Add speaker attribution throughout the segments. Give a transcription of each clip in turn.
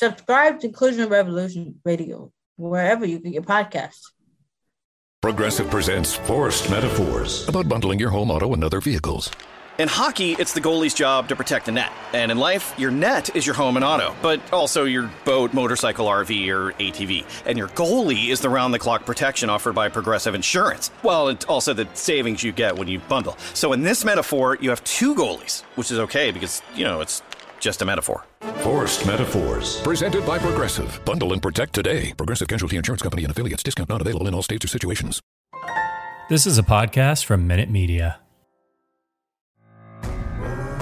Speaker 1: Subscribe to Inclusion Revolution Radio wherever you get your podcasts.
Speaker 2: Progressive presents Forced Metaphors about bundling your home auto and other vehicles.
Speaker 3: In hockey, it's the goalie's job to protect the net. And in life, your net is your home and auto, but also your boat, motorcycle, RV, or ATV. And your goalie is the round the clock protection offered by Progressive Insurance. Well, and also the savings you get when you bundle. So in this metaphor, you have two goalies, which is okay because, you know, it's just a metaphor.
Speaker 2: Forced Metaphors. Presented by Progressive. Bundle and protect today. Progressive Casualty Insurance Company and affiliates. Discount not available in all states or situations.
Speaker 4: This is a podcast from Minute Media.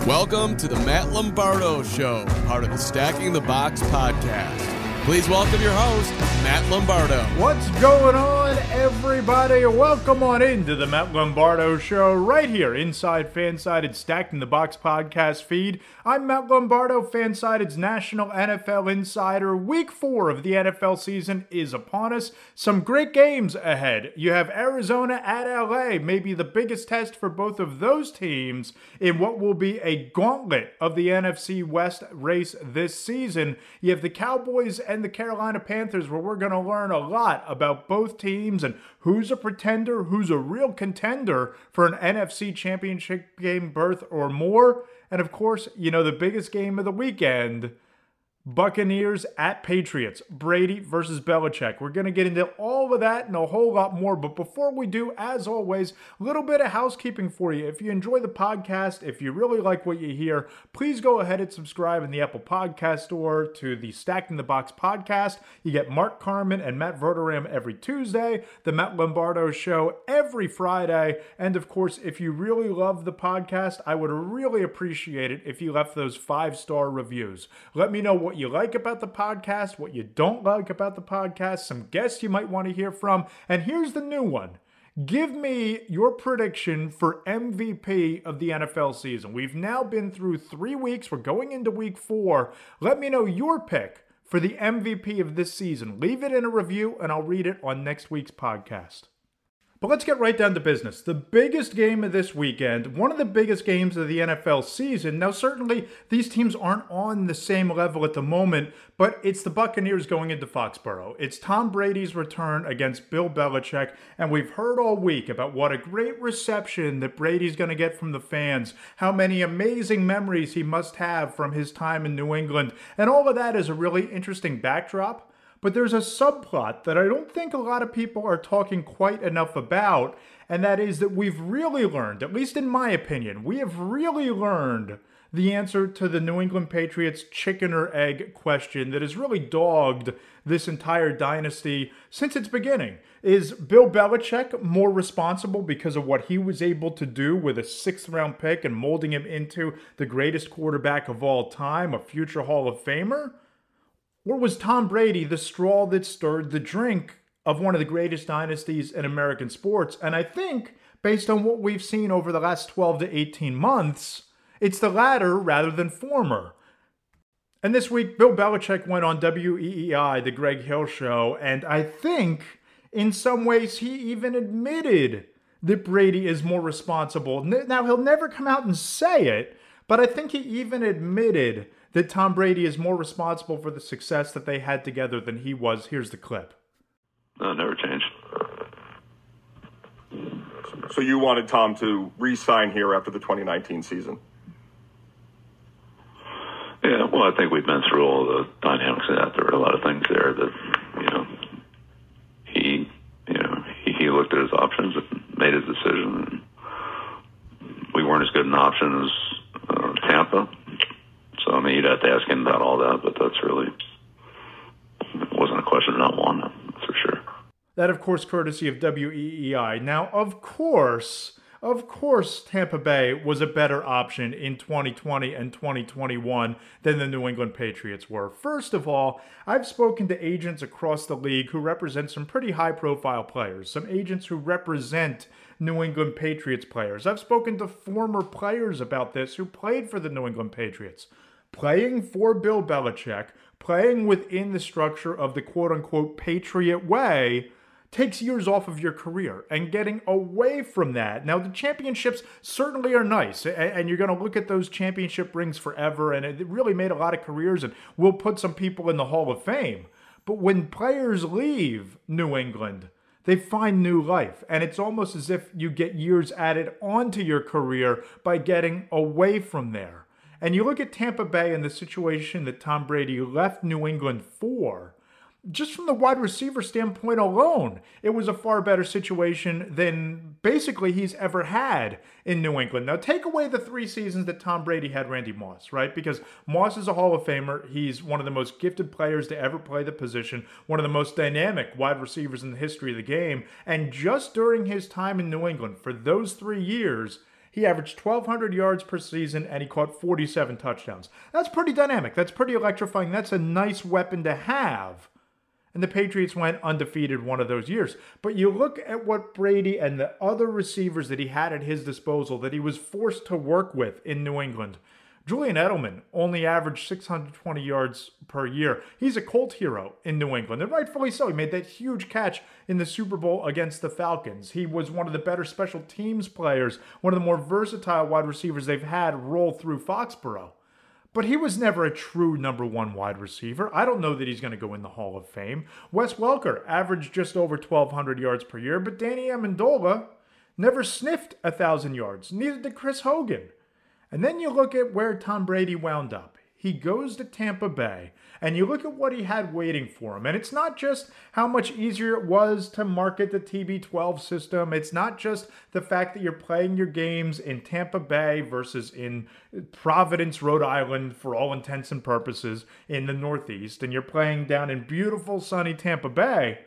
Speaker 5: Welcome to the Matt Lombardo Show, part of the Stacking the Box podcast. Please welcome your host, Matt Lombardo.
Speaker 6: What's going on, everybody? Welcome on into the Matt Lombardo Show right here inside Fansided Stacking the Box podcast feed. I'm Matt Lombardo, Fansided's national NFL insider. Week four of the NFL season is upon us. Some great games ahead. You have Arizona at LA, maybe the biggest test for both of those teams in what will be a gauntlet of the NFC West race this season. You have the Cowboys and the Carolina Panthers, where we're going to learn a lot about both teams and who's a pretender, who's a real contender for an NFC championship game berth or more. And of course, you know, the biggest game of the weekend Buccaneers at Patriots, Brady versus Belichick. We're going to get into all of that and a whole lot more. But before we do, as always, a little bit of housekeeping for you. If you enjoy the podcast, if you really like what you hear, please go ahead and subscribe in the Apple Podcast Store to the Stacking the Box podcast. You get Mark Carman and Matt Verderame every Tuesday, the Matt Lombardo Show every Friday. And of course, if you really love the podcast, I would really appreciate it if you left those five star reviews. Let me know what you like about the podcast, what you don't like about the podcast, some guests you might want to hear from. And here's the new one. Give me your prediction for MVP of the NFL season. We've now been through three weeks. We're going into week four. Let me know your pick for the MVP of this season. Leave it in a review and I'll read it on next week's podcast. But let's get right down to business. The biggest game of this weekend, one of the biggest games of the NFL season. Now, certainly these teams aren't on the same level at the moment, but it's the Buccaneers going into Foxborough. It's Tom Brady's return against Bill Belichick, and we've heard all week about what a great reception that Brady's going to get from the fans, how many amazing memories he must have from his time in New England, and all of that is a really interesting backdrop. But there's a subplot that I don't think a lot of people are talking quite enough about, and that is that we've really learned, at least in my opinion, we have really learned the answer to the New England Patriots chicken or egg question that has really dogged this entire dynasty since its beginning. Is Bill Belichick more responsible because of what he was able to do with a sixth round pick and molding him into the greatest quarterback of all time, a future Hall of Famer? Or was Tom Brady the straw that stirred the drink of one of the greatest dynasties in American sports? And I think, based on what we've seen over the last 12 to 18 months, it's the latter rather than former. And this week, Bill Belichick went on WEEI, the Greg Hill show, and I think in some ways he even admitted that Brady is more responsible. Now, he'll never come out and say it, but I think he even admitted that Tom Brady is more responsible for the success that they had together than he was. Here's the clip.
Speaker 7: No, never changed.
Speaker 8: So you wanted Tom to re-sign here after the 2019 season?
Speaker 7: Yeah, well, I think we've been through all the dynamics of that. There were a lot of things there that, you know, he, you know, he, he looked at his options and made his decision. We weren't as good an option as uh, Tampa. So I mean, you'd have to ask him about all that, but that's really wasn't a question not wanting for sure.
Speaker 6: That, of course, courtesy of WEEI. Now, of course, of course, Tampa Bay was a better option in 2020 and 2021 than the New England Patriots were. First of all, I've spoken to agents across the league who represent some pretty high profile players, some agents who represent New England Patriots players. I've spoken to former players about this who played for the New England Patriots playing for Bill Belichick, playing within the structure of the quote unquote Patriot way, takes years off of your career and getting away from that. Now, the championships certainly are nice, and you're going to look at those championship rings forever, and it really made a lot of careers and will put some people in the Hall of Fame. But when players leave New England, they find new life. And it's almost as if you get years added onto your career by getting away from there. And you look at Tampa Bay and the situation that Tom Brady left New England for just from the wide receiver standpoint alone, it was a far better situation than basically he's ever had in New England. Now, take away the three seasons that Tom Brady had Randy Moss, right? Because Moss is a Hall of Famer. He's one of the most gifted players to ever play the position, one of the most dynamic wide receivers in the history of the game. And just during his time in New England, for those three years, he averaged 1,200 yards per season and he caught 47 touchdowns. That's pretty dynamic. That's pretty electrifying. That's a nice weapon to have and the Patriots went undefeated one of those years. But you look at what Brady and the other receivers that he had at his disposal that he was forced to work with in New England. Julian Edelman only averaged 620 yards per year. He's a cult hero in New England, and rightfully so. He made that huge catch in the Super Bowl against the Falcons. He was one of the better special teams players, one of the more versatile wide receivers they've had roll through Foxborough. But he was never a true number one wide receiver. I don't know that he's going to go in the Hall of Fame. Wes Welker averaged just over 1,200 yards per year, but Danny Amendola never sniffed a 1,000 yards. Neither did Chris Hogan. And then you look at where Tom Brady wound up. He goes to Tampa Bay, and you look at what he had waiting for him. And it's not just how much easier it was to market the TB12 system, it's not just the fact that you're playing your games in Tampa Bay versus in Providence, Rhode Island, for all intents and purposes, in the Northeast, and you're playing down in beautiful, sunny Tampa Bay.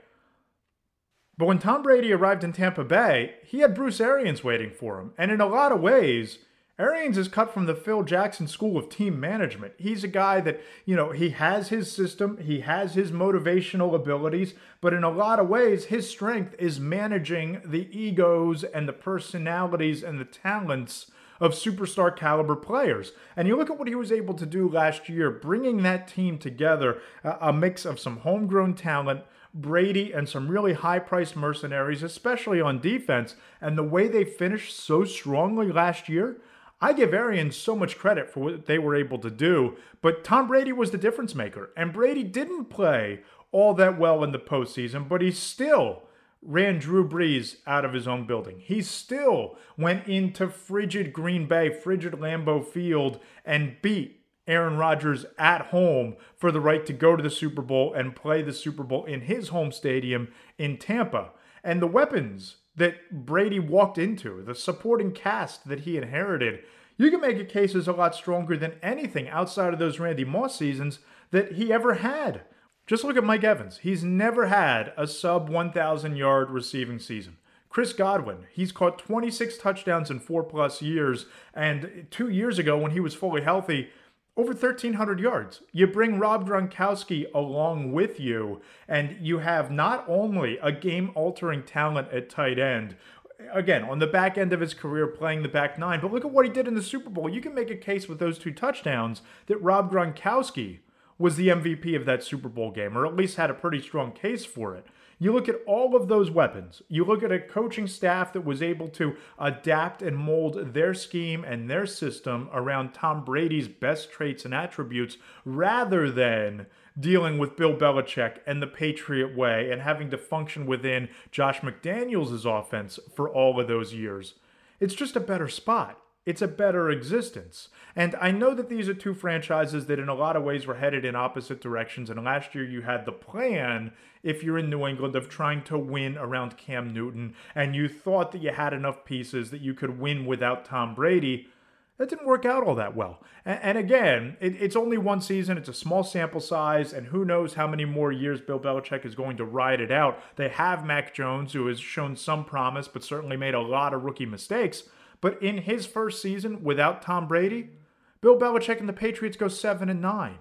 Speaker 6: But when Tom Brady arrived in Tampa Bay, he had Bruce Arians waiting for him. And in a lot of ways, Arians is cut from the Phil Jackson school of team management. He's a guy that, you know, he has his system, he has his motivational abilities, but in a lot of ways, his strength is managing the egos and the personalities and the talents of superstar caliber players. And you look at what he was able to do last year, bringing that team together, a mix of some homegrown talent, Brady, and some really high priced mercenaries, especially on defense. And the way they finished so strongly last year, I give Arians so much credit for what they were able to do, but Tom Brady was the difference maker. And Brady didn't play all that well in the postseason, but he still ran Drew Brees out of his own building. He still went into frigid Green Bay, frigid Lambeau Field, and beat Aaron Rodgers at home for the right to go to the Super Bowl and play the Super Bowl in his home stadium in Tampa. And the weapons that Brady walked into, the supporting cast that he inherited, you can make a case is a lot stronger than anything outside of those Randy Moss seasons that he ever had. Just look at Mike Evans. He's never had a sub 1,000 yard receiving season. Chris Godwin, he's caught 26 touchdowns in four plus years. And two years ago, when he was fully healthy, over 1,300 yards. You bring Rob Gronkowski along with you, and you have not only a game altering talent at tight end, again, on the back end of his career playing the back nine, but look at what he did in the Super Bowl. You can make a case with those two touchdowns that Rob Gronkowski was the MVP of that Super Bowl game, or at least had a pretty strong case for it. You look at all of those weapons. You look at a coaching staff that was able to adapt and mold their scheme and their system around Tom Brady's best traits and attributes rather than dealing with Bill Belichick and the Patriot way and having to function within Josh McDaniels' offense for all of those years. It's just a better spot it's a better existence. And I know that these are two franchises that, in a lot of ways, were headed in opposite directions. And last year, you had the plan, if you're in New England, of trying to win around Cam Newton, and you thought that you had enough pieces that you could win without Tom Brady. That didn't work out all that well. And, again, it's only one season, it's a small sample size, and who knows how many more years Bill Belichick is going to ride it out. They have Mac Jones, who has shown some promise, but certainly made a lot of rookie mistakes. But in his first season without Tom Brady, Bill Belichick and the Patriots go 7 and 9.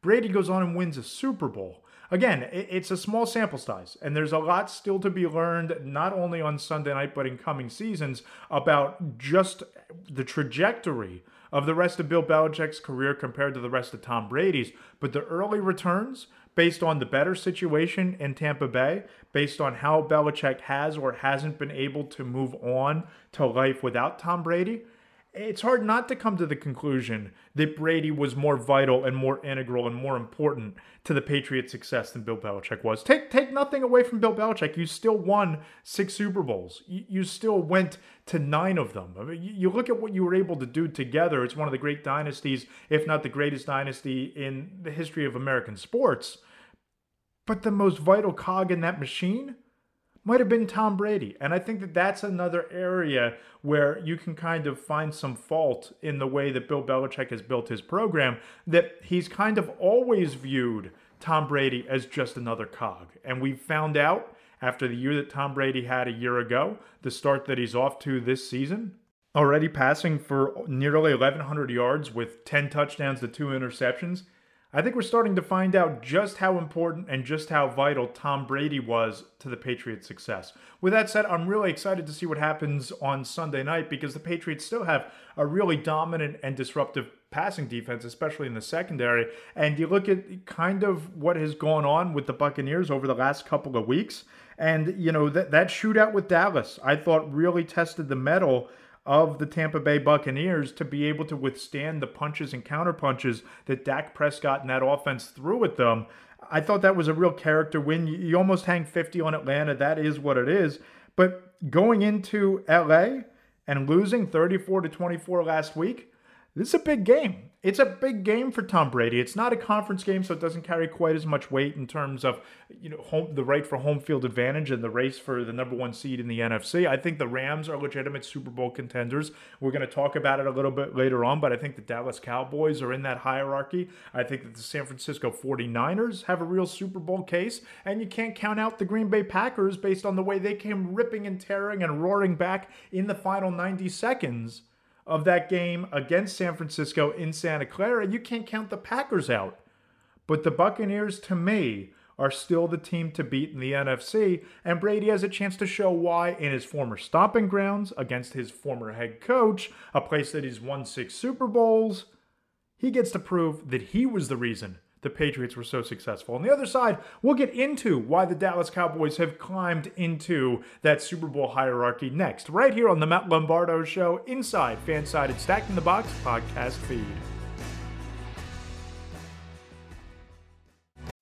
Speaker 6: Brady goes on and wins a Super Bowl. Again, it's a small sample size, and there's a lot still to be learned, not only on Sunday night, but in coming seasons, about just the trajectory of the rest of Bill Belichick's career compared to the rest of Tom Brady's, but the early returns, based on the better situation in Tampa Bay, based on how Belichick has or hasn't been able to move on to life without Tom Brady, it's hard not to come to the conclusion that Brady was more vital and more integral and more important to the Patriots' success than Bill Belichick was. Take take nothing away from Bill Belichick. You still won six Super Bowls. You, you still went to nine of them. I mean, you, you look at what you were able to do together. It's one of the great dynasties, if not the greatest dynasty in the history of American sports. But the most vital cog in that machine might have been Tom Brady. And I think that that's another area where you can kind of find some fault in the way that Bill Belichick has built his program, that he's kind of always viewed Tom Brady as just another cog. And we found out after the year that Tom Brady had a year ago, the start that he's off to this season, already passing for nearly 1,100 yards with 10 touchdowns to two interceptions. I think we're starting to find out just how important and just how vital Tom Brady was to the Patriots' success. With that said, I'm really excited to see what happens on Sunday night because the Patriots still have a really dominant and disruptive passing defense, especially in the secondary. And you look at kind of what has gone on with the Buccaneers over the last couple of weeks. And, you know, that, that shootout with Dallas, I thought really tested the mettle of the Tampa Bay Buccaneers to be able to withstand the punches and counterpunches that Dak Prescott and that offense threw at them. I thought that was a real character win. You almost hang 50 on Atlanta. That is what it is. But going into LA and losing 34 to 24 last week, this is a big game it's a big game for Tom Brady. It's not a conference game, so it doesn't carry quite as much weight in terms of you know home, the right for home field advantage and the race for the number one seed in the NFC. I think the Rams are legitimate Super Bowl contenders. We're going to talk about it a little bit later on, but I think the Dallas Cowboys are in that hierarchy. I think that the San Francisco 49ers have a real Super Bowl case, and you can't count out the Green Bay Packers based on the way they came ripping and tearing and roaring back in the final 90 seconds of that game against San Francisco in Santa Clara, you can't count the Packers out. But the Buccaneers, to me, are still the team to beat in the NFC, and Brady has a chance to show why in his former stomping grounds against his former head coach, a place that he's won six Super Bowls. He gets to prove that he was the reason the Patriots were so successful. On the other side, we'll get into why the Dallas Cowboys have climbed into that Super Bowl hierarchy next, right here on the Matt Lombardo Show, inside Fansided Stacking the Box podcast feed.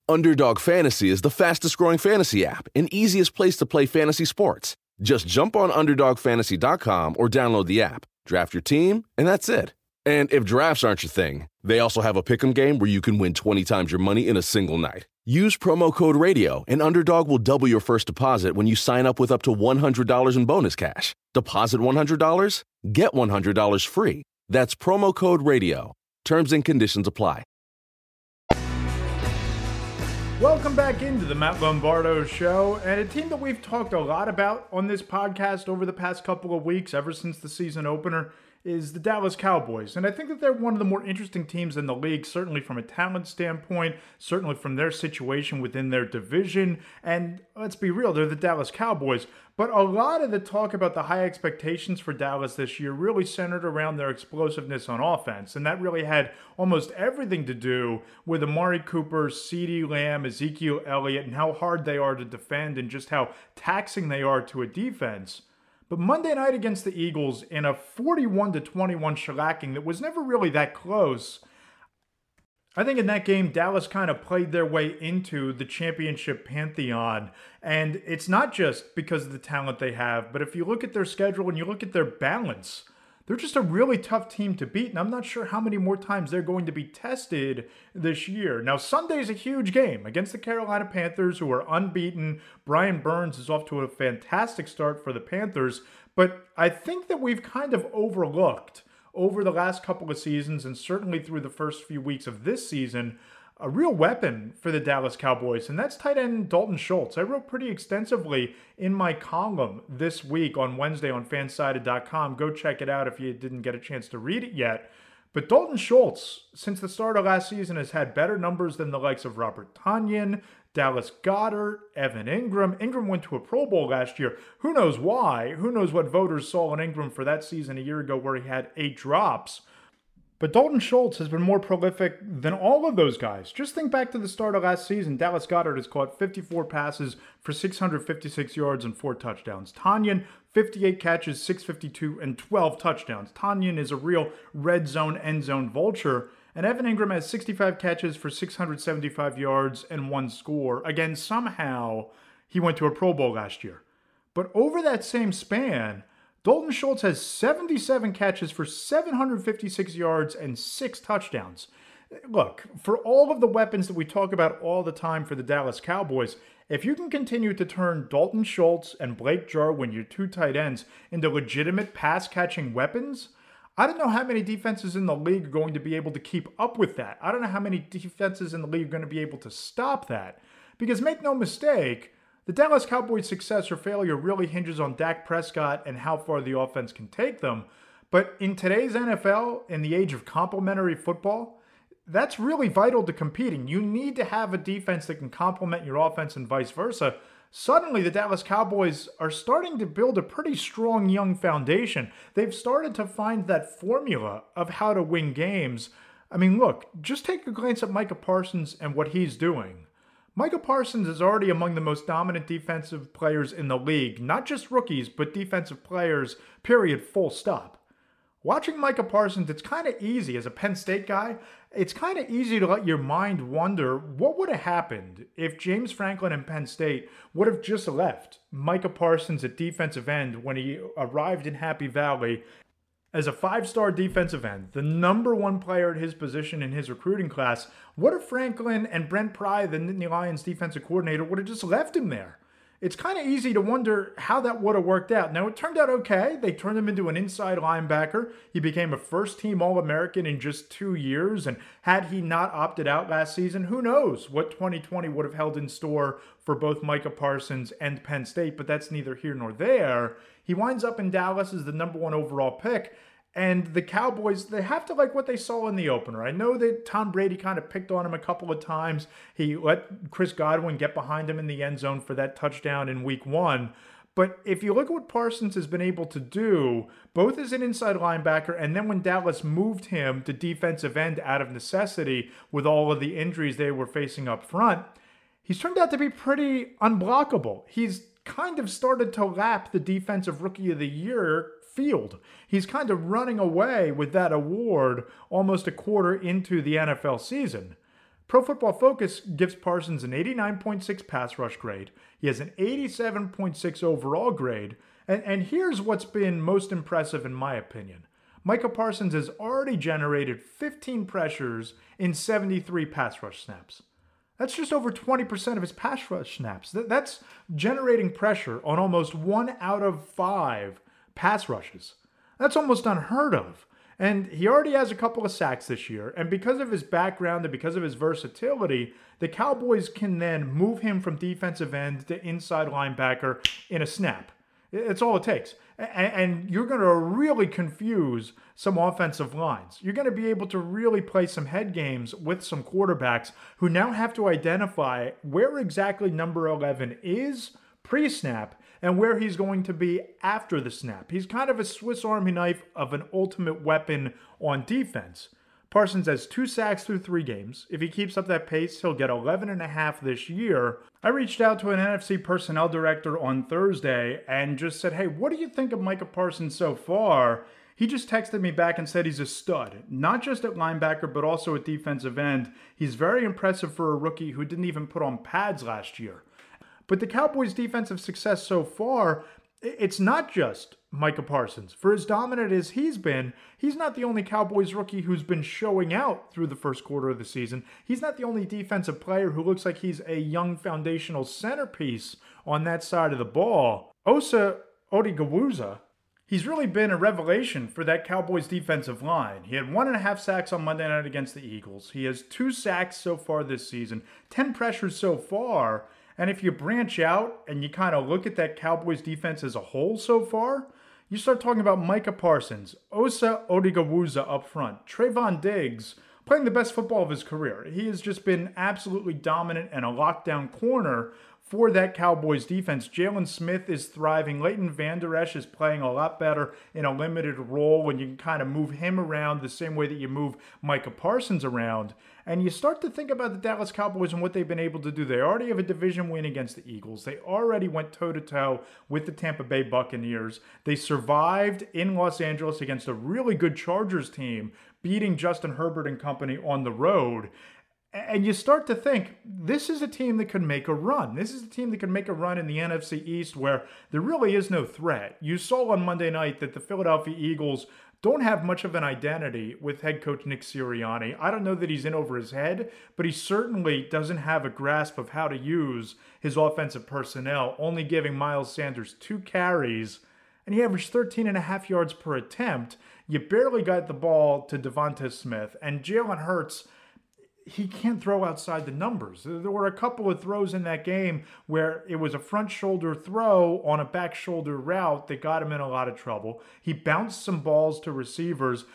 Speaker 9: Underdog Fantasy is the fastest growing fantasy app and easiest place to play fantasy sports. Just jump on UnderdogFantasy.com or download the app, draft your team, and that's it. And if drafts aren't your thing, they also have a pick'em game where you can win 20 times your money in a single night. Use promo code RADIO, and Underdog will double your first deposit when you sign up with up to $100 in bonus cash. Deposit $100, get $100 free. That's promo code RADIO. Terms and conditions apply.
Speaker 6: Welcome back into the Matt Lombardo Show, and a team that we've talked a lot about on this podcast over the past couple of weeks, ever since the season opener is the Dallas Cowboys. And I think that they're one of the more interesting teams in the league, certainly from a talent standpoint, certainly from their situation within their division. And let's be real, they're the Dallas Cowboys. But a lot of the talk about the high expectations for Dallas this year really centered around their explosiveness on offense. And that really had almost everything to do with Amari Cooper, CeeDee Lamb, Ezekiel Elliott, and how hard they are to defend and just how taxing they are to a defense. But Monday night against the Eagles in a 41 to 21 shellacking that was never really that close. I think in that game, Dallas kind of played their way into the championship pantheon. And it's not just because of the talent they have, but if you look at their schedule and you look at their balance, they're just a really tough team to beat, and I'm not sure how many more times they're going to be tested this year. Now, Sunday's a huge game against the Carolina Panthers, who are unbeaten. Brian Burns is off to a fantastic start for the Panthers, but I think that we've kind of overlooked over the last couple of seasons, and certainly through the first few weeks of this season, a real weapon for the Dallas Cowboys, and that's tight end Dalton Schultz. I wrote pretty extensively in my column this week on Wednesday on fansided.com. Go check it out if you didn't get a chance to read it yet. But Dalton Schultz, since the start of last season, has had better numbers than the likes of Robert Tonyan, Dallas Goedert, Evan Engram. Engram went to a Pro Bowl last year. Who knows why? Who knows what voters saw in Engram for that season a year ago where he had eight drops? But Dalton Schultz has been more prolific than all of those guys. Just think back to the start of last season. Dallas Goedert has caught 54 passes for 656 yards and four touchdowns. Tonyan, 58 catches, 652, and 12 touchdowns. Tonyan is a real red zone, end zone vulture. And Evan Engram has 65 catches for 675 yards and one score. Again, somehow he went to a Pro Bowl last year. But over that same span, Dalton Schultz has 77 catches for 756 yards and six touchdowns. Look, for all of the weapons that we talk about all the time for the Dallas Cowboys, if you can continue to turn Dalton Schultz and Blake Jarwin, your two tight ends, into legitimate pass catching weapons, I don't know how many defenses in the league are going to be able to keep up with that. I don't know how many defenses in the league are going to be able to stop that. Because make no mistake, the Dallas Cowboys' success or failure really hinges on Dak Prescott and how far the offense can take them. But in today's NFL, in the age of complementary football, that's really vital to competing. You need to have a defense that can complement your offense and vice versa. Suddenly, the Dallas Cowboys are starting to build a pretty strong young foundation. They've started to find that formula of how to win games. I mean, look, just take a glance at Micah Parsons and what he's doing. Micah Parsons is already among the most dominant defensive players in the league, not just rookies, but defensive players, period, full stop. Watching Micah Parsons, it's kind of easy as a Penn State guy. It's kind of easy to let your mind wonder what would have happened if James Franklin and Penn State would have just left Micah Parsons at defensive end when he arrived in Happy Valley as a five star defensive end, the number one player at his position in his recruiting class, what if Franklin and Brent Pry, the Nittany Lions defensive coordinator, would have just left him there? It's kind of easy to wonder how that would have worked out. Now, it turned out okay. They turned him into an inside linebacker. He became a first team All American in just two years. And had he not opted out last season, who knows what 2020 would have held in store for both Micah Parsons and Penn State. But that's neither here nor there. He winds up in Dallas as the number one overall pick. And the Cowboys, they have to like what they saw in the opener. I know that Tom Brady kind of picked on him a couple of times. He let Chris Godwin get behind him in the end zone for that touchdown in week one. But if you look at what Parsons has been able to do, both as an inside linebacker and then when Dallas moved him to defensive end out of necessity with all of the injuries they were facing up front, he's turned out to be pretty unblockable. He's kind of started to lap the defensive rookie of the year field. He's kind of running away with that award almost a quarter into the NFL season. Pro Football Focus gives Parsons an 89.6 pass rush grade. He has an 87.6 overall grade. And, and here's what's been most impressive, in my opinion Micah Parsons has already generated 15 pressures in 73 pass rush snaps. That's just over 20% of his pass rush snaps. That's generating pressure on almost one out of five pass rushes. That's almost unheard of. And he already has a couple of sacks this year. And because of his background and because of his versatility, the Cowboys can then move him from defensive end to inside linebacker in a snap. It's all it takes. And you're going to really confuse some offensive lines. You're going to be able to really play some head games with some quarterbacks who now have to identify where exactly number 11 is pre snap and where he's going to be after the snap. He's kind of a Swiss Army knife of an ultimate weapon on defense. Parsons has two sacks through three games. If he keeps up that pace, he'll get 11 and a half this year. I reached out to an NFC personnel director on Thursday and just said, Hey, what do you think of Micah Parsons so far? He just texted me back and said he's a stud, not just at linebacker, but also at defensive end. He's very impressive for a rookie who didn't even put on pads last year. But the Cowboys' defensive success so far, it's not just Micah Parsons. For as dominant as he's been, he's not the only Cowboys rookie who's been showing out through the first quarter of the season. He's not the only defensive player who looks like he's a young foundational centerpiece on that side of the ball. Osa Odighizuwa, he's really been a revelation for that Cowboys defensive line. He had one and a half sacks on Monday night against the Eagles. He has two sacks so far this season, 10 pressures so far. And if you branch out and you kind of look at that Cowboys defense as a whole so far, you start talking about Micah Parsons, Osa Odighizuwa up front, Trevon Diggs playing the best football of his career. He has just been absolutely dominant and a lockdown corner for that Cowboys defense. Jaylon Smith is thriving. Leighton Vander Esch is playing a lot better in a limited role, when you can kind of move him around the same way that you move Micah Parsons around. And you start to think about the Dallas Cowboys and what they've been able to do. They already have a division win against the Eagles. They already went toe to toe with the Tampa Bay Buccaneers. They survived in Los Angeles against a really good Chargers team, beating Justin Herbert and company on the road and you start to think this is a team that could make a run. This is a team that could make a run in the NFC East where there really is no threat. You saw on Monday night that the Philadelphia Eagles don't have much of an identity with head coach Nick Sirianni. I don't know that he's in over his head, but he certainly doesn't have a grasp of how to use his offensive personnel, only giving Miles Sanders two carries, and he averaged 13 and a half yards per attempt. You barely got the ball to Devonta Smith, and Jalen Hurts – he can't throw outside the numbers. There were a couple of throws in that game where it was a front shoulder throw on a back shoulder route that got him in a lot of trouble. He bounced some balls to receivers,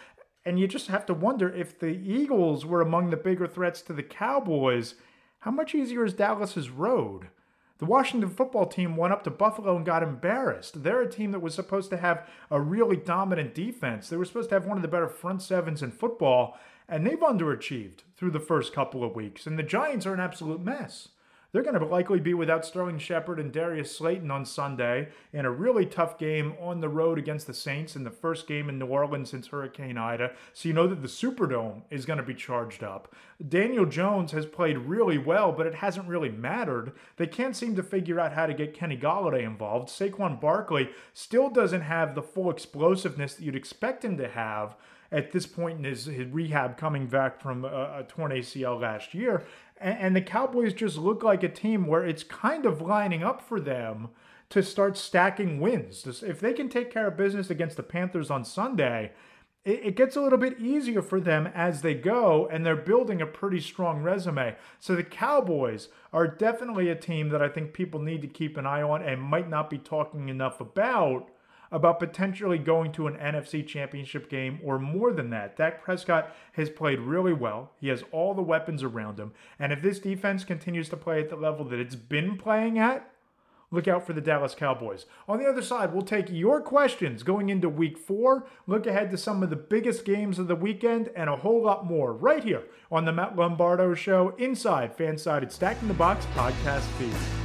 Speaker 6: and you just have to wonder if the Eagles were among the bigger threats to the Cowboys, how much easier is Dallas's road? The Washington football team went up to Buffalo and got embarrassed. They're a team that was supposed to have a really dominant defense. They were supposed to have one of the better front sevens in football, and they've underachieved through the first couple of weeks. And the Giants are an absolute mess. They're going to likely be without Sterling Shepard and Darius Slayton on Sunday in a really tough game on the road against the Saints in the first game in New Orleans since Hurricane Ida. So you know that the Superdome is going to be charged up. Daniel Jones has played really well, but it hasn't really mattered. They can't seem to figure out how to get Kenny Golladay involved. Saquon Barkley still doesn't have the full explosiveness that you'd expect him to have at this point in his, his rehab coming back from a, a torn ACL last year. And, and the Cowboys just look like a team where it's kind of lining up for them to start stacking wins. If they can take care of business against the Panthers on Sunday, it, gets a little bit easier for them as they go, and they're building a pretty strong resume. So the Cowboys are definitely a team that I think people need to keep an eye on and might not be talking enough about about potentially going to an NFC championship game or more than that. Dak Prescott has played really well. He has all the weapons around him. And if this defense continues to play at the level that it's been playing at, look out for the Dallas Cowboys. On the other side, we'll take your questions going into week four, look ahead to some of the biggest games of the weekend, and a whole lot more right here on the Matt Lombardo Show inside Fansided Stacking the Box podcast feed.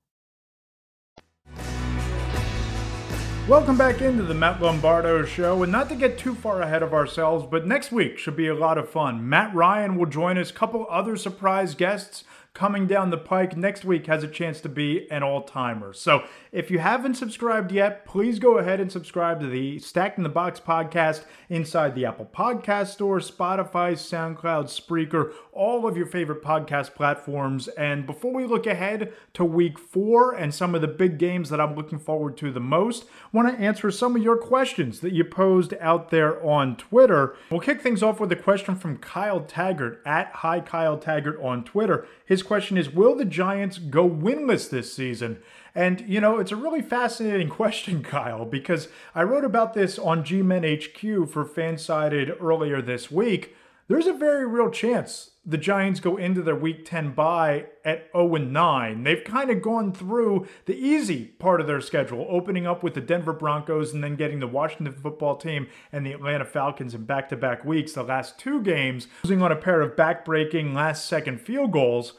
Speaker 6: Welcome back into the Matt Lombardo Show, and not to get too far ahead of ourselves, but next week should be a lot of fun. Matt Ryan will join us, couple other surprise guests coming down the pike next week has a chance to be an all timer. So if you haven't subscribed yet, please go ahead and subscribe to the Stacking the Box podcast inside the Apple Podcast Store, Spotify, SoundCloud, Spreaker, all of your favorite podcast platforms. And before we look ahead to week four and some of the big games that I'm looking forward to the most, I want to answer some of your questions that you posed out there on Twitter. We'll kick things off with a question from Kyle Taggart at Hi Kyle Taggart on Twitter. His question is Will the Giants go winless this season? And, you know, it's a really fascinating question, Kyle, because I wrote about this on G Men HQ for Fansided earlier this week. There's a very real chance the Giants go into their week 10 bye at 0 9. They've kind of gone through the easy part of their schedule, opening up with the Denver Broncos and then getting the Washington football team and the Atlanta Falcons in back to back weeks, the last two games, losing on a pair of back breaking last second field goals.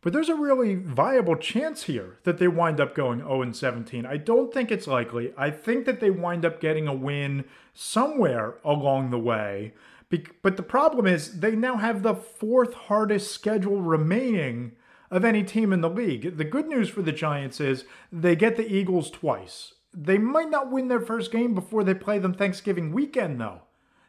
Speaker 6: But there's a really viable chance here that they wind up going 0 17. I don't think it's likely. I think that they wind up getting a win somewhere along the way. But the problem is they now have the fourth hardest schedule remaining of any team in the league. The good news for the Giants is they get the Eagles twice. They might not win their first game before they play them Thanksgiving weekend, though.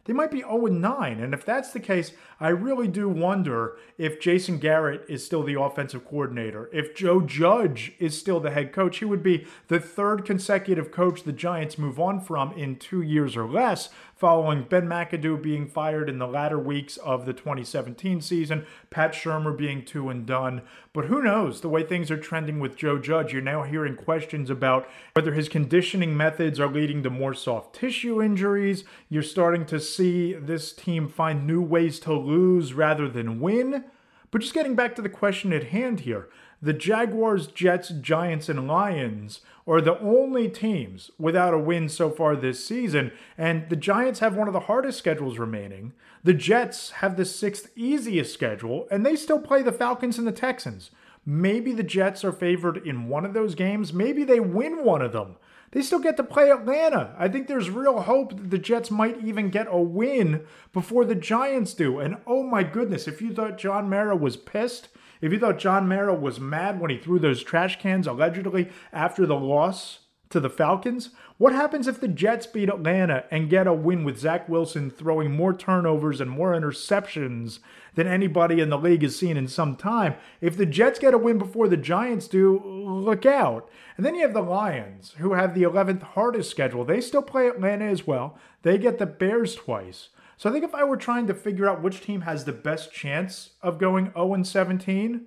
Speaker 6: They might be 0 9. And if that's the case, I really do wonder if Jason Garrett is still the offensive coordinator. If Joe Judge is still the head coach, he would be the third consecutive coach the Giants move on from in two years or less following Ben McAdoo being fired in the latter weeks of the 2017 season, Pat Shurmur being two and done. But who knows? The way things are trending with Joe Judge, you're now hearing questions about whether his conditioning methods are leading to more soft tissue injuries. You're starting to see this team find new ways to lose rather than win. But just getting back to the question at hand here, the Jaguars, Jets, Giants, and Lions are the only teams without a win so far this season. And the Giants have one of the hardest schedules remaining. The Jets have the sixth easiest schedule, and they still play the Falcons and the Texans. Maybe the Jets are favored in one of those games. Maybe they win one of them. They still get to play Atlanta. I think there's real hope that the Jets might even get a win before the Giants do. And oh my goodness, if you thought John Mara was pissed, if you thought John Mara was mad when he threw those trash cans allegedly after the loss to the Falcons, what happens if the Jets beat Atlanta and get a win with Zach Wilson throwing more turnovers and more interceptions than anybody in the league has seen in some time? If the Jets get a win before the Giants do, look out. And then you have the Lions, who have the 11th hardest schedule. They still play Atlanta as well. They get the Bears twice. So I think if I were trying to figure out which team has the best chance of going 0 17,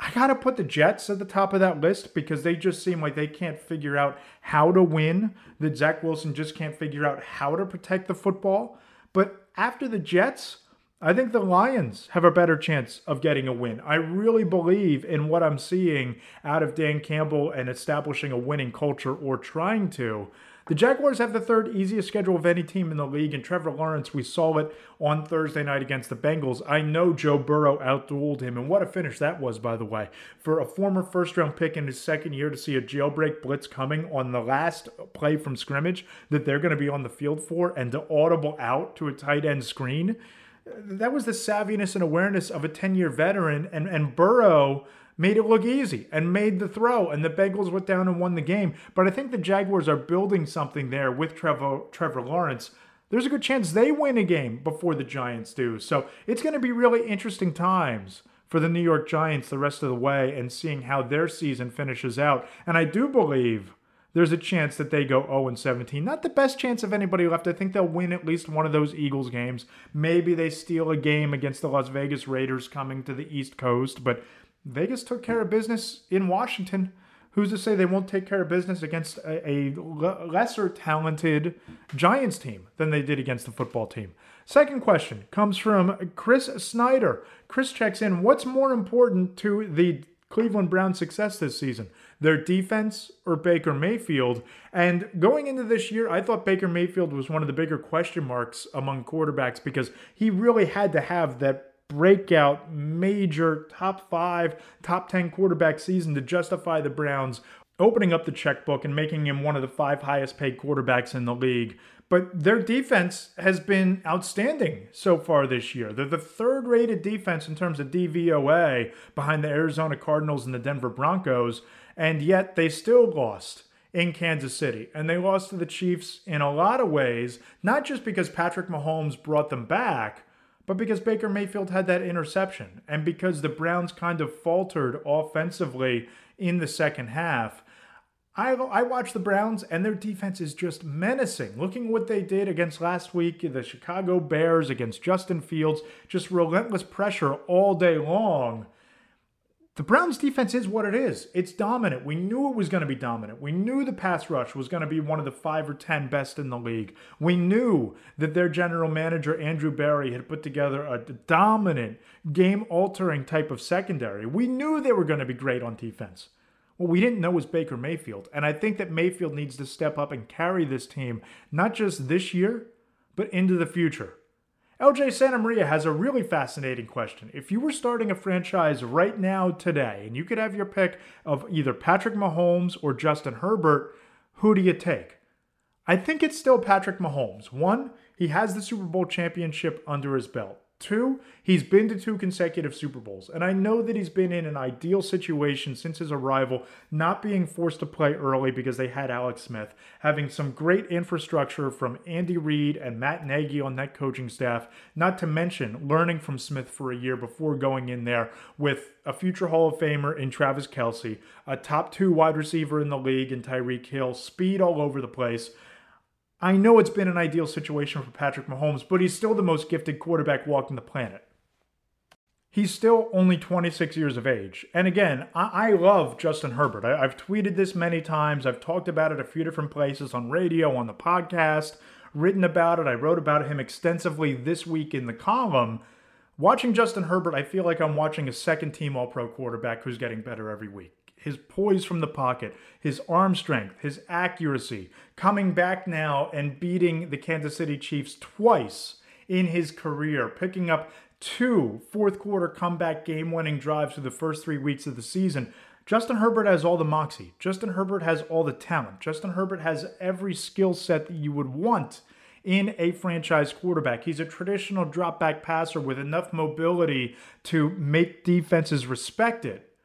Speaker 6: I got to put the Jets at the top of that list because they just seem like they can't figure out how to win. That Zach Wilson just can't figure out how to protect the football. But after the Jets, I think the Lions have a better chance of getting a win. I really believe in what I'm seeing out of Dan Campbell and establishing a winning culture or trying to. The Jaguars have the third easiest schedule of any team in the league, and Trevor Lawrence, we saw it on Thursday night against the Bengals. I know Joe Burrow outdueled him, and what a finish that was, by the way. For a former first round pick in his second year to see a jailbreak blitz coming on the last play from scrimmage that they're going to be on the field for, and to audible out to a tight end screen. That was the savviness and awareness of a 10 year veteran, and, and Burrow made it look easy and made the throw, and the Bengals went down and won the game. But I think the Jaguars are building something there with Trevor, Trevor Lawrence. There's a good chance they win a game before the Giants do. So it's going to be really interesting times for the New York Giants the rest of the way and seeing how their season finishes out. And I do believe there's a chance that they go 0 17. Not the best chance of anybody left. I think they'll win at least one of those Eagles games. Maybe they steal a game against the Las Vegas Raiders coming to the East Coast, but Vegas took care of business in Washington. Who's to say they won't take care of business against a, lesser talented Giants team than they did against the football team? Second question comes from Chris Snyder. Chris checks in What's more important to the Cleveland Browns' success this season? Their defense or Baker Mayfield? And going into this year, I thought Baker Mayfield was one of the bigger question marks among quarterbacks because he really had to have that breakout, major top five, top 10 quarterback season to justify the Browns opening up the checkbook and making him one of the five highest paid quarterbacks in the league. But their defense has been outstanding so far this year. They're the third rated defense in terms of DVOA behind the Arizona Cardinals and the Denver Broncos, and yet they still lost in Kansas City. And they lost to the Chiefs in a lot of ways, not just because Patrick Mahomes brought them back, but because Baker Mayfield had that interception and because the Browns kind of faltered offensively in the second half. I, I watch the Browns and their defense is just menacing. Looking what they did against last week, the Chicago Bears against Justin Fields, just relentless pressure all day long. The Browns defense is what it is. It's dominant. We knew it was going to be dominant. We knew the pass rush was going to be one of the five or 10 best in the league. We knew that their general manager, Andrew Berry, had put together a dominant, game altering type of secondary. We knew they were going to be great on defense. What we didn't know was Baker Mayfield. And I think that Mayfield needs to step up and carry this team, not just this year, but into the future. LJ Santa Maria has a really fascinating question. If you were starting a franchise right now today and you could have your pick of either Patrick Mahomes or Justin Herbert, who do you take? I think it's still Patrick Mahomes. One, he has the Super Bowl championship under his belt. Two, he's been to two consecutive Super Bowls. And I know that he's been in an ideal situation since his arrival, not being forced to play early because they had Alex Smith, having some great infrastructure from Andy Reid and Matt Nagy on that coaching staff, not to mention learning from Smith for a year before going in there with a future Hall of Famer in Travis Kelce, a top two wide receiver in the league in Tyreek Hill, speed all over the place. I know it's been an ideal situation for Patrick Mahomes, but he's still the most gifted quarterback walking the planet. He's still only 26 years of age. And again, I, I love Justin Herbert. I, I've tweeted this many times. I've talked about it a few different places on radio, on the podcast, written about it. I wrote about him extensively this week in the column. Watching Justin Herbert, I feel like I'm watching a second team All Pro quarterback who's getting better every week his poise from the pocket, his arm strength, his accuracy, coming back now and beating the Kansas City Chiefs twice in his career, picking up two fourth quarter comeback game winning drives through the first three weeks of the season. Justin Herbert has all the moxie. Justin Herbert has all the talent. Justin Herbert has every skill set that you would want in a franchise quarterback. He's a traditional drop back passer with enough mobility to make defenses respect it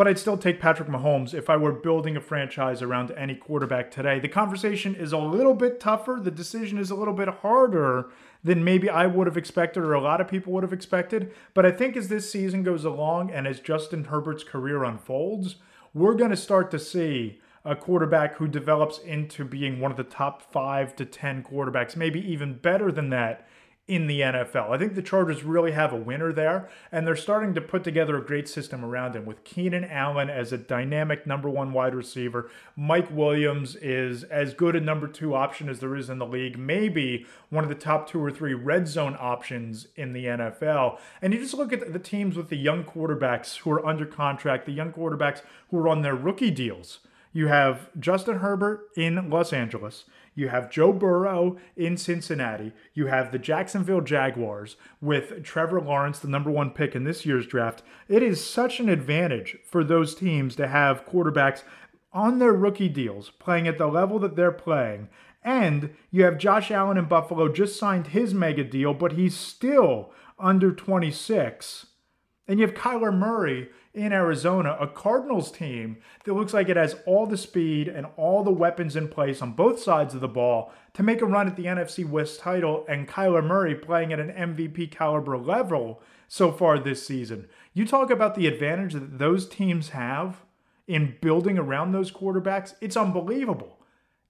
Speaker 6: but I'd still take Patrick Mahomes if I were building a franchise around any quarterback today. The conversation is a little bit tougher. The decision is a little bit harder than maybe I would have expected or a lot of people would have expected. But I think as this season goes along and as Justin Herbert's career unfolds, we're going to start to see a quarterback who develops into being one of the top five to 10 quarterbacks, maybe even better than that in the NFL. I think the Chargers really have a winner there, and they're starting to put together a great system around him with Keenan Allen as a dynamic number one wide receiver. Mike Williams is as good a number two option as there is in the league, maybe one of the top two or three red zone options in the NFL. And you just look at the teams with the young quarterbacks who are under contract, the young quarterbacks who are on their rookie deals. You have Justin Herbert in Los Angeles. You have Joe Burrow in Cincinnati. You have the Jacksonville Jaguars with Trevor Lawrence, the number one pick in this year's draft. It is such an advantage for those teams to have quarterbacks on their rookie deals playing at the level that they're playing. And you have Josh Allen in Buffalo just signed his mega deal, but he's still under 26. And you have Kyler Murray in Arizona, a Cardinals team that looks like it has all the speed and all the weapons in place on both sides of the ball to make a run at the NFC West title, and Kyler Murray playing at an MVP caliber level so far this season. You talk about the advantage that those teams have in building around those quarterbacks, it's unbelievable.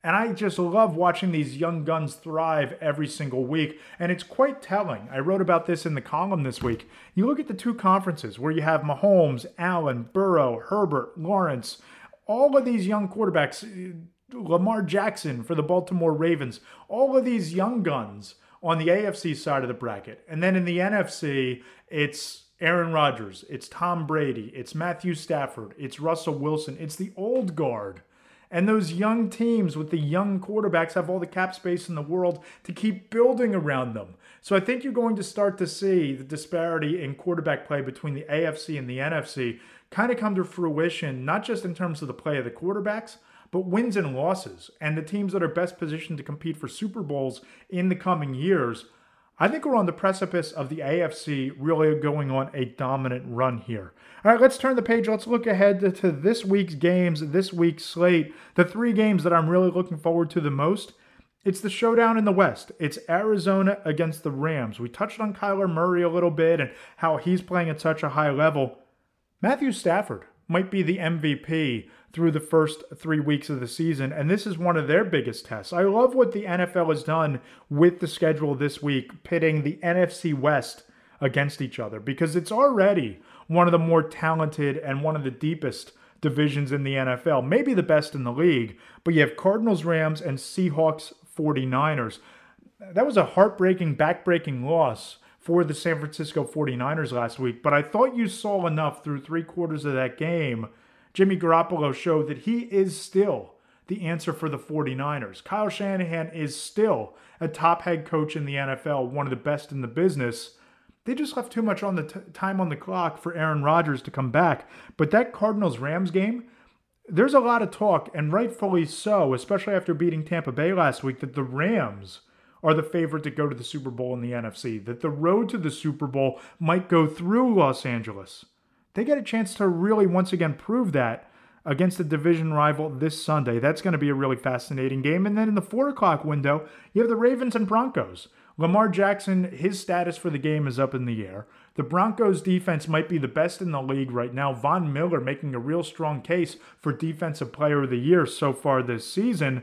Speaker 6: And I just love watching these young guns thrive every single week. And it's quite telling. I wrote about this in the column this week. You look at the two conferences where you have Mahomes, Allen, Burrow, Herbert, Lawrence, all of these young quarterbacks, Lamar Jackson for the Baltimore Ravens, all of these young guns on the AFC side of the bracket. And then in the NFC, it's Aaron Rodgers, it's Tom Brady, it's Matthew Stafford, it's Russell Wilson, it's the old guard and those young teams with the young quarterbacks have all the cap space in the world to keep building around them. So I think you're going to start to see the disparity in quarterback play between the AFC and the NFC kind of come to fruition, not just in terms of the play of the quarterbacks, but wins and losses. And the teams that are best positioned to compete for Super Bowls in the coming years I think we're on the precipice of the AFC really going on a dominant run here. All right, let's turn the page. Let's look ahead to, to this week's games, this week's slate. The three games that I'm really looking forward to the most. It's the showdown in the West. It's Arizona against the Rams. We touched on Kyler Murray a little bit and how he's playing at such a high level. Matthew Stafford might be the MVP through the first three weeks of the season, and this is one of their biggest tests. I love what the NFL has done with the schedule this week, pitting the NFC West against each other, because it's already one of the more talented and one of the deepest divisions in the NFL, maybe the best in the league. But you have Cardinals, Rams, and Seahawks, 49ers. That was a heartbreaking, backbreaking loss for the San Francisco 49ers last week, but I thought you saw enough through three quarters of that game Jimmy Garoppolo showed that he is still the answer for the 49ers. Kyle Shanahan is still a top head coach in the NFL, one of the best in the business. They just left too much on the t- time on the clock for Aaron Rodgers to come back. But that Cardinals Rams game, there's a lot of talk, and rightfully so, especially after beating Tampa Bay last week, that the Rams are the favorite to go to the Super Bowl in the NFC, that the road to the Super Bowl might go through Los Angeles. They get a chance to really once again prove that against the division rival this Sunday. That's going to be a really fascinating game. And then in the four o'clock window, you have the Ravens and Broncos. Lamar Jackson, his status for the game is up in the air. The Broncos defense might be the best in the league right now. Von Miller making a real strong case for Defensive Player of the Year so far this season.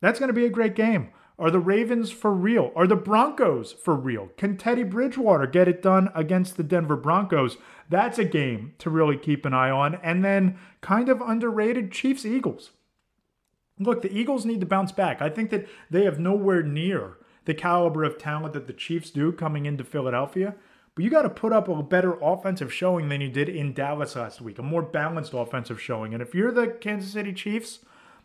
Speaker 6: That's going to be a great game. Are the Ravens for real? Are the Broncos for real? Can Teddy Bridgewater get it done against the Denver Broncos? That's a game to really keep an eye on. And then, kind of underrated, Chiefs Eagles. Look, the Eagles need to bounce back. I think that they have nowhere near the caliber of talent that the Chiefs do coming into Philadelphia. But you got to put up a better offensive showing than you did in Dallas last week, a more balanced offensive showing. And if you're the Kansas City Chiefs,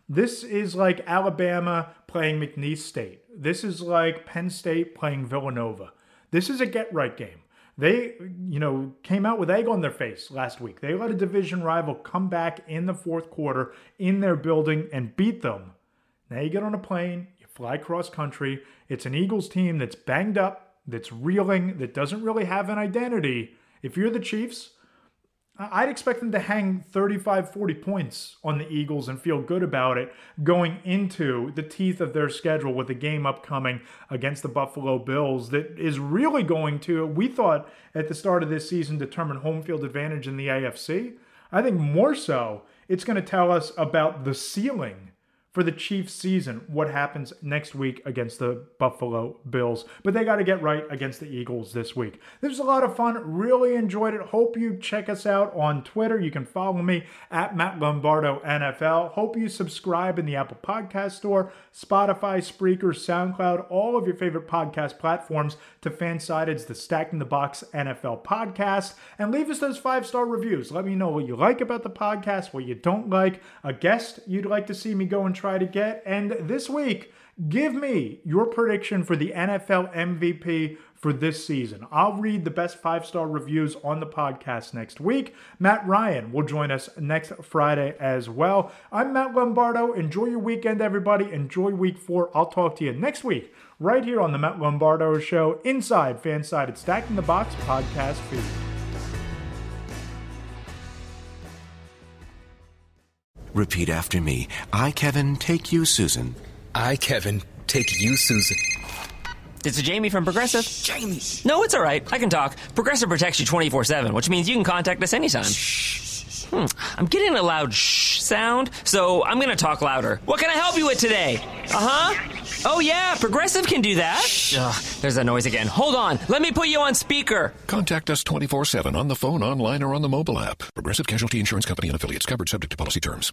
Speaker 6: this is like Alabama playing McNeese State. This is like Penn State playing Villanova. This is a get right game. They, you know, came out with egg on their face last week. They let a division rival come back in the fourth quarter in their building and beat them. Now you get on a plane, you fly cross country. It's an Eagles team that's banged up, that's reeling, that doesn't really have an identity. If you're the Chiefs, I'd expect them to hang 35, 40 points on the Eagles and feel good about it going into the teeth of their schedule with a game upcoming against the Buffalo Bills that is really going to, we thought at the start of this season, determine home field advantage in the AFC. I think more so, it's going to tell us about the ceiling for the Chiefs season what happens next week against the Buffalo Bills. But they got to get right against the Eagles this week. This was a lot of fun. Really enjoyed it. Hope you check us out on Twitter. You can follow me at Matt Lombardo NFL. Hope you subscribe in the Apple Podcast Store, Spotify, Spreaker, SoundCloud, all of your favorite podcast platforms to Fansided's The Stacking the Box NFL podcast. And leave us those five star reviews. Let me know what you like about the podcast, what you don't like, a guest you'd like to see me go and try try to get. And this week, give me your prediction for the NFL MVP for this season. I'll read the best five star reviews on the podcast next week. Matt Ryan will join us next Friday as well. I'm Matt Lombardo. Enjoy your weekend, everybody. Enjoy week four. I'll talk to you next week, right here on the Matt Lombardo Show, inside Fansided Stacking the Box podcast feed.
Speaker 10: Repeat after me. I, Kevin, take you, Susan.
Speaker 11: I, Kevin, take you, Susan.
Speaker 12: It's a Jamie from Progressive.
Speaker 11: Jamie!
Speaker 12: No, it's all right. I can talk. Progressive protects you 24 7, which means you can contact us anytime.
Speaker 11: Shh.
Speaker 12: Hmm. I'm getting a loud shh sound, so I'm going to talk louder. What can I help you with today? Uh huh. Oh, yeah, Progressive can do that. Ugh, there's that noise again. Hold on. Let me put you on speaker.
Speaker 2: Contact us 24 7 on the phone, online, or on the mobile app. Progressive Casualty Insurance Company and affiliates covered subject to policy terms.